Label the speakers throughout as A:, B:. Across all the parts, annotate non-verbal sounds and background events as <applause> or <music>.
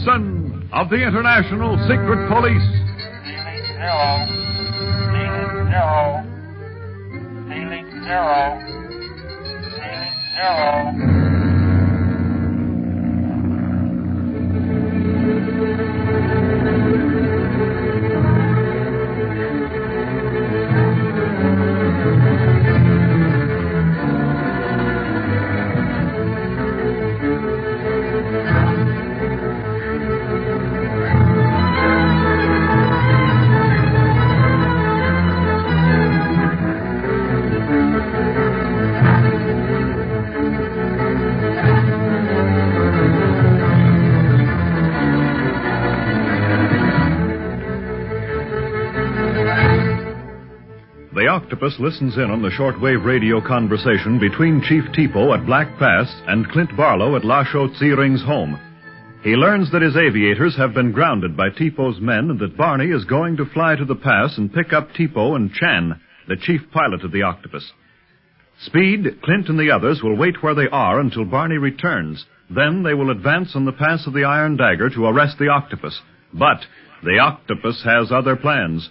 A: Gibson of the International Secret Police.
B: Zero. Zero. Zero. Zero.
A: Octopus listens in on the shortwave radio conversation between Chief Tipo at Black Pass and Clint Barlow at Lasho Tsiring's home. He learns that his aviators have been grounded by Tipo's men and that Barney is going to fly to the pass and pick up Tipo and Chan, the chief pilot of the octopus. Speed, Clint, and the others will wait where they are until Barney returns. Then they will advance on the pass of the Iron Dagger to arrest the octopus. But the octopus has other plans.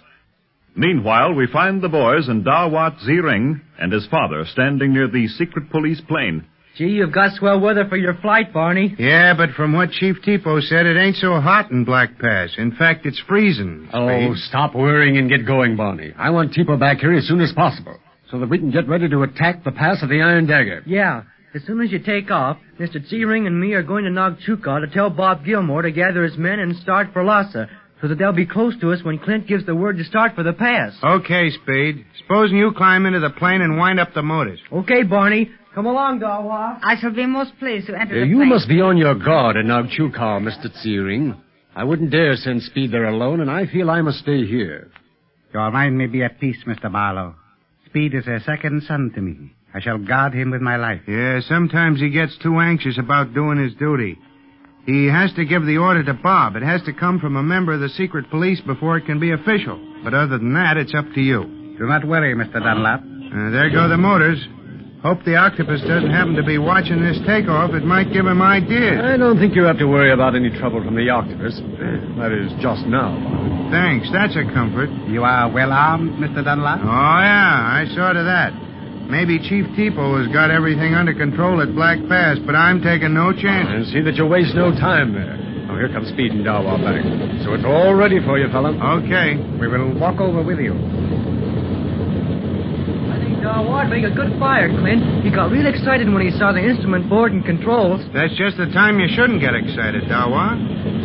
A: Meanwhile, we find the boys and Dawat Ziring and his father standing near the secret police plane.
C: Gee, you've got swell weather for your flight, Barney.
D: Yeah, but from what Chief Tipo said, it ain't so hot in Black Pass. In fact, it's freezing.
E: Oh, stop worrying and get going, Barney. I want Tipo back here as soon as possible so that we can get ready to attack the pass of the Iron Dagger.
C: Yeah. As soon as you take off, Mr. Ziring and me are going to Nagchuka to tell Bob Gilmore to gather his men and start for Lhasa, so that they'll be close to us when Clint gives the word to start for the pass.
D: Okay, Speed. Supposing you climb into the plane and wind up the motors.
C: Okay, Barney. Come along, Dawa.
F: I shall be most pleased to enter
E: Uh,
F: the
E: you
F: plane.
E: must be on your guard in Nagchuka, Mr. Tsiring. I wouldn't dare send Speed there alone, and I feel I must stay here.
G: Your mind may be at peace, Mr. Barlow. Speed is a second son to me. I shall guard him with my life.
D: Yeah, sometimes he gets too anxious about doing his duty. He has to give the order to Bob. It has to come from a member of the secret police before it can be official. But other than that, it's up to you.
G: Do not worry, Mr. Dunlap.
D: Uh, there go the motors. Hope the octopus doesn't happen to be watching this takeoff. It might give him ideas.
E: I don't think you have to worry about any trouble from the octopus. That is, just now.
D: Thanks. That's a comfort.
G: You are well armed, Mr. Dunlap?
D: Oh, yeah. I saw to that. Maybe Chief Tipo has got everything under control at Black Pass, but I'm taking no chances.
E: And see that you waste no time there. Oh, here comes Speed and Dawa back. So it's all ready for you, fella.
D: Okay.
G: We will walk over with you.
C: I think Dawa would make a good fire, Clint. He got real excited when he saw the instrument board and controls.
D: That's just the time you shouldn't get excited, Dawa.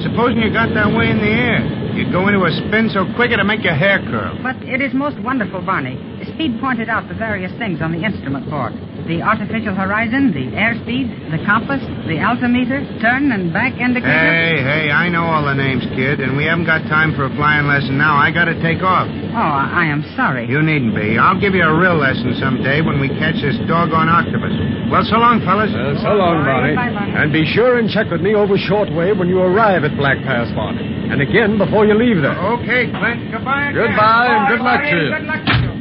D: Supposing you got that way in the air. You'd go into a spin so quick it'd make your hair curl.
F: But it is most wonderful, Barney. Speed pointed out the various things on the instrument board. The artificial horizon, the airspeed, the compass, the altimeter, turn and bank indicator.
D: Hey, hey, I know all the names, kid, and we haven't got time for a flying lesson now. I gotta take off.
F: Oh, I am sorry.
D: You needn't be. I'll give you a real lesson someday when we catch this doggone octopus. Well, so long, fellas.
E: Well, so long, Barney.
F: Bye, Barney.
E: And be sure and check with me over shortwave when you arrive at Black Pass, Barney. And again before you leave there.
D: Okay, Clint. Goodbye. again.
E: Goodbye, and good luck to you.
D: Good luck to you.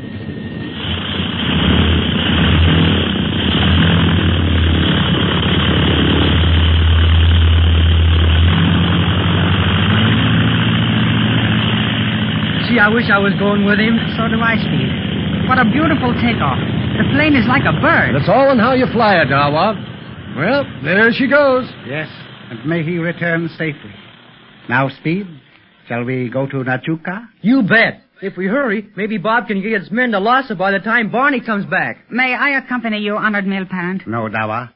C: Gee, I wish I was going with him.
F: So do I, Speed. What a beautiful takeoff. The plane is like a bird.
E: That's all in how you fly it, Dawa. Well, there she goes.
G: Yes, and may he return safely. Now, Speed, shall we go to Nagchuka?
C: You bet. If we hurry, maybe Bob can get his men to Lhasa by the time Barney comes back.
F: May I accompany you, honored male parent?
G: No, Dawa.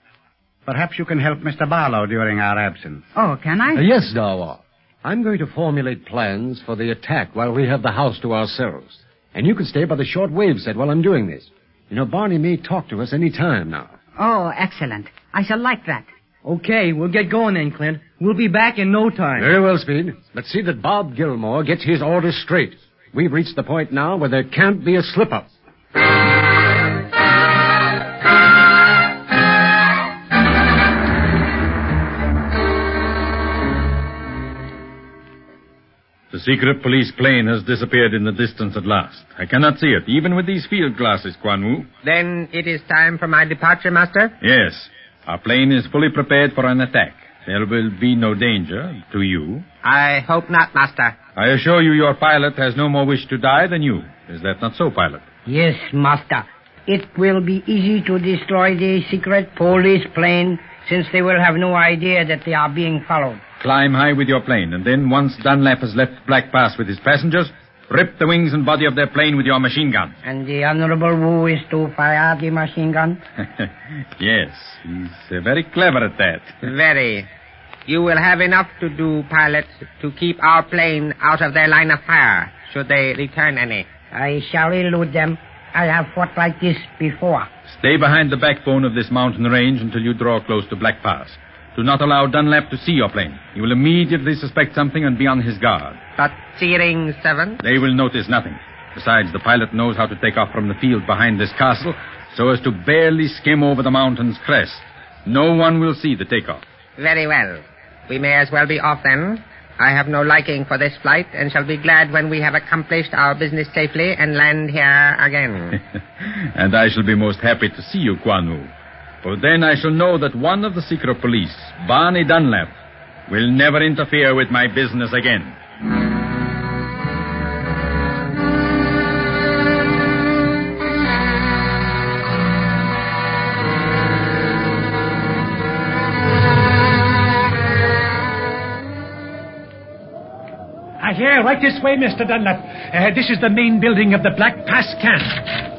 G: Perhaps you can help Mr. Barlow during our absence.
F: Oh, can I?
E: Uh, yes, Dawa. I'm going to formulate plans for the attack while we have the house to ourselves. And you can stay by the short wave set while I'm doing this. You know, Barney may talk to us any time now.
F: Oh, excellent. I shall like that.
C: Okay, we'll get going then, Clint. We'll be back in no time.
E: Very well, Speed. But see that Bob Gilmore gets his orders straight. We've reached the point now where there can't be a slip-up.
H: The secret police plane has disappeared in the distance at last. I cannot see it, even with these field glasses, Quan Wu.
I: Then it is time for my departure, Master?
H: Yes, our plane is fully prepared for an attack. There will be no danger to you.
I: I hope not, Master.
H: I assure you your pilot has no more wish to die than you. Is that not so, pilot?
I: Yes, Master. It will be easy to destroy the secret police plane since they will have no idea that they are being followed.
H: Climb high with your plane, and then once Dunlap has left Black Pass with his passengers, rip the wings and body of their plane with your machine gun. <laughs>
I: And the Honorable Wu is to fire the machine gun? <laughs>
H: yes, he's uh, very clever at that. <laughs>
I: Very. You will have enough to do, pilot, to keep our plane out of their line of fire, should they return any. I shall elude them. I have fought like this before.
H: Stay behind the backbone of this mountain range until you draw close to Black Pass. Do not allow Dunlap to see your plane. He will immediately suspect something and be on his guard.
I: But Searing 7?
H: They will notice nothing. Besides, the pilot knows how to take off from the field behind this castle so as to barely skim over the mountain's crest. No one will see the takeoff.
I: Very well. We may as well be off then. I have no liking for this flight and shall be glad when we have accomplished our business safely and land here again. <laughs>
H: and I shall be most happy to see you, Quan Wu. For then I shall know that one of the secret police, Barney Dunlap, will never interfere with my business again.
J: Ah, here, right this way, Mr. Dunlap. Uh, this is the main building of the Black Pass camp.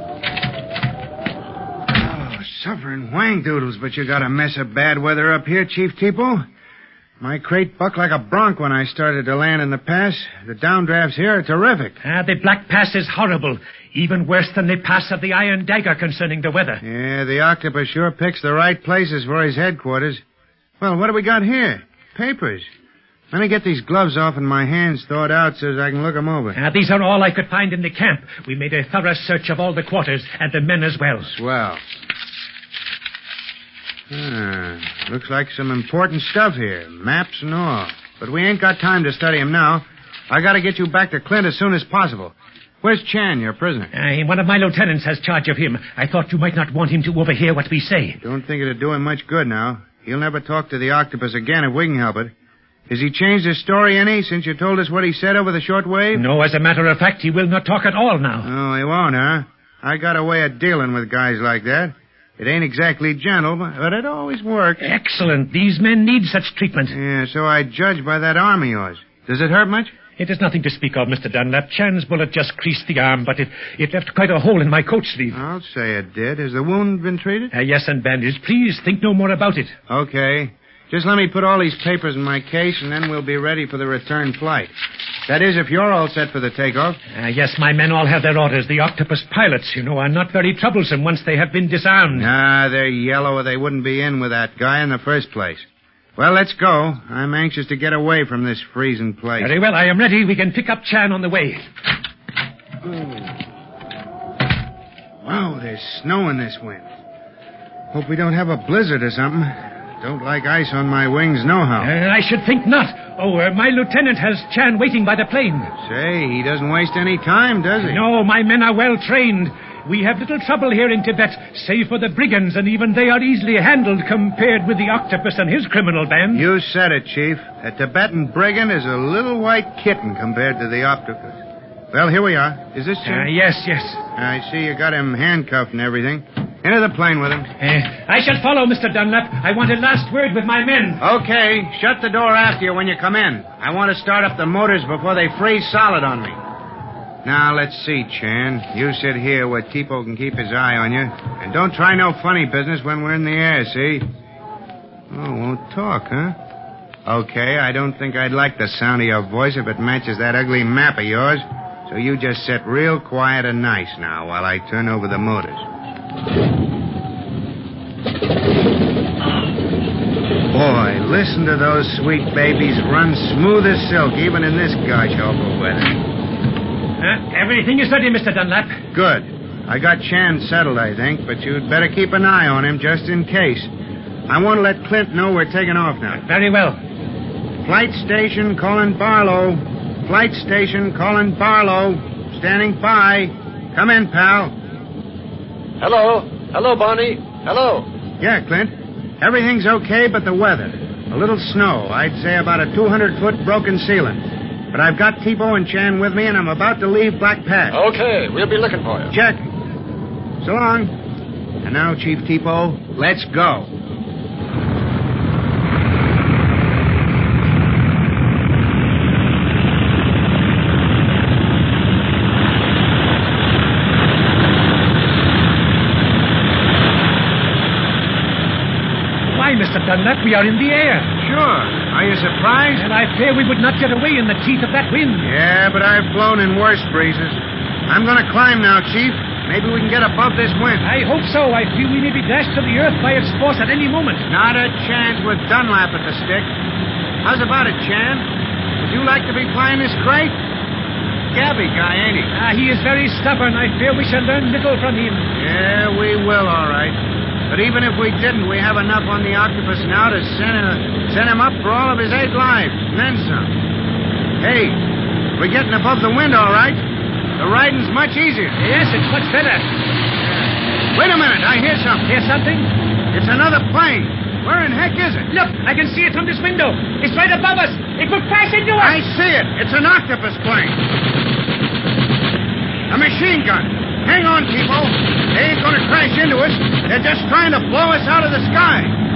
D: Suffering wang doodles, but you got a mess of bad weather up here, Chief Tipo. My crate bucked like a bronc when I started to land in the pass. The downdrafts here are terrific.
J: Ah, the Black Pass is horrible. Even worse than the pass of the Iron Dagger concerning the weather.
D: Yeah, the octopus sure picks the right places for his headquarters. Well, what do we got here? Papers. Let me get these gloves off and my hands thawed out so I can look 'em over.
J: Ah, these are all I could find in the camp. We made a thorough search of all the quarters and the men as well.
D: Swell. Ah, looks like some important stuff here. Maps and all. But we ain't got time to study 'em now. I gotta get you back to Clint as soon as possible. Where's Chan, your prisoner?
J: Uh, one of my lieutenants has charge of him. I thought you might not want him to overhear what we say.
D: Don't think it'd do him much good now. He'll never talk to the octopus again if we can help it. Has he changed his story any since you told us what he said over the short wave?
J: No, as a matter of fact, he will not talk at all now.
D: Oh, he won't, huh? I got a way of dealing with guys like that. It ain't exactly gentle, but it always works.
J: Excellent. These men need such treatment.
D: Yeah, so I judge by that arm of yours. Does it hurt much?
J: It is nothing to speak of, Mr. Dunlap. Chan's bullet just creased the arm, but it, it left quite a hole in my coat sleeve.
D: I'll say it did. Has the wound been treated?
J: Uh, yes, and bandaged. Please think no more about it.
D: Okay. Just let me put all these papers in my case, and then we'll be ready for the return flight. That is, if you're all set for the takeoff.
J: Uh, yes, my men all have their orders. The octopus pilots, you know, are not very troublesome once they have been disarmed.
D: Ah, they're yellow, or they wouldn't be in with that guy in the first place. Well, let's go. I'm anxious to get away from this freezing place.
J: Very well, I am ready. We can pick up Chan on the way.
D: Wow, there's snow in this wind. Hope we don't have a blizzard or something. Don't like ice on my wings, nohow.
J: Uh, I should think not. Oh, uh, my lieutenant has Chan waiting by the plane.
D: Say, he doesn't waste any time, does he?
J: No, my men are well trained. We have little trouble here in Tibet, save for the brigands, and even they are easily handled compared with the octopus and his criminal band.
D: You said it, Chief. A Tibetan brigand is a little white kitten compared to the octopus. Well, here we are. Is this
J: Uh, yes, yes.
D: I see you got him handcuffed and everything. Into the plane with him.
J: Uh, I shall follow, Mr. Dunlap. I want a last word with my men.
D: Okay, shut the door after you when you come in. I want to start up the motors before they freeze solid on me. Now, let's see, Chan. You sit here where Tipo can keep his eye on you. And don't try no funny business when we're in the air, see? Oh, won't talk, huh? Okay, I don't think I'd like the sound of your voice if it matches that ugly map of yours. So you just sit real quiet and nice now while I turn over the motors. Boy, listen to those sweet babies run smooth as silk, even in this gosh awful weather.
J: Uh, everything is ready, Mr. Dunlap.
D: Good. I got Chan settled, I think, but you'd better keep an eye on him just in case. I want to let Clint know we're taking off now.
J: Very well.
D: Flight station calling Barlow. Flight station calling Barlow. Standing by. Come in, pal.
E: Hello. Hello, Barney. Hello.
D: Yeah, Clint. Everything's okay but the weather. A little snow. I'd say about a 200 foot broken ceiling. But I've got Tipo and Chan with me, and I'm about to leave Black Pass.
E: Okay, we'll be looking for you.
D: Check. So long. And now, Chief Tipo, let's go.
J: Mr. Dunlap, we are in the air.
D: Sure. Are you surprised?
J: And I fear we would not get away in the teeth of that wind.
D: Yeah, but I've flown in worse breezes. I'm going to climb now, Chief. Maybe we can get above this wind.
J: I hope so. I feel we may be dashed to the earth by its force at any moment.
D: Not a chance with Dunlap at the stick. How's about it, Chan? Would you like to be flying this crate? Gabby guy, ain't he?
J: Ah, he is very stubborn. I fear we shall learn little from him.
D: Yeah, we will, all right. But even if we didn't, we have enough on the octopus now to send him, send him up for all of his eight lives, and then some. Hey, we're getting above the wind, all right. The riding's much easier.
J: Yes, it's much better.
D: Wait a minute, I hear something.
J: Hear something?
D: It's another plane. Where in heck is it?
J: Look, I can see it from this window. It's right above us. It could crash into us.
D: I see it. It's an octopus plane. A machine gun. Hang on, people. They ain't to crash into us. They're just trying to blow us out of the sky.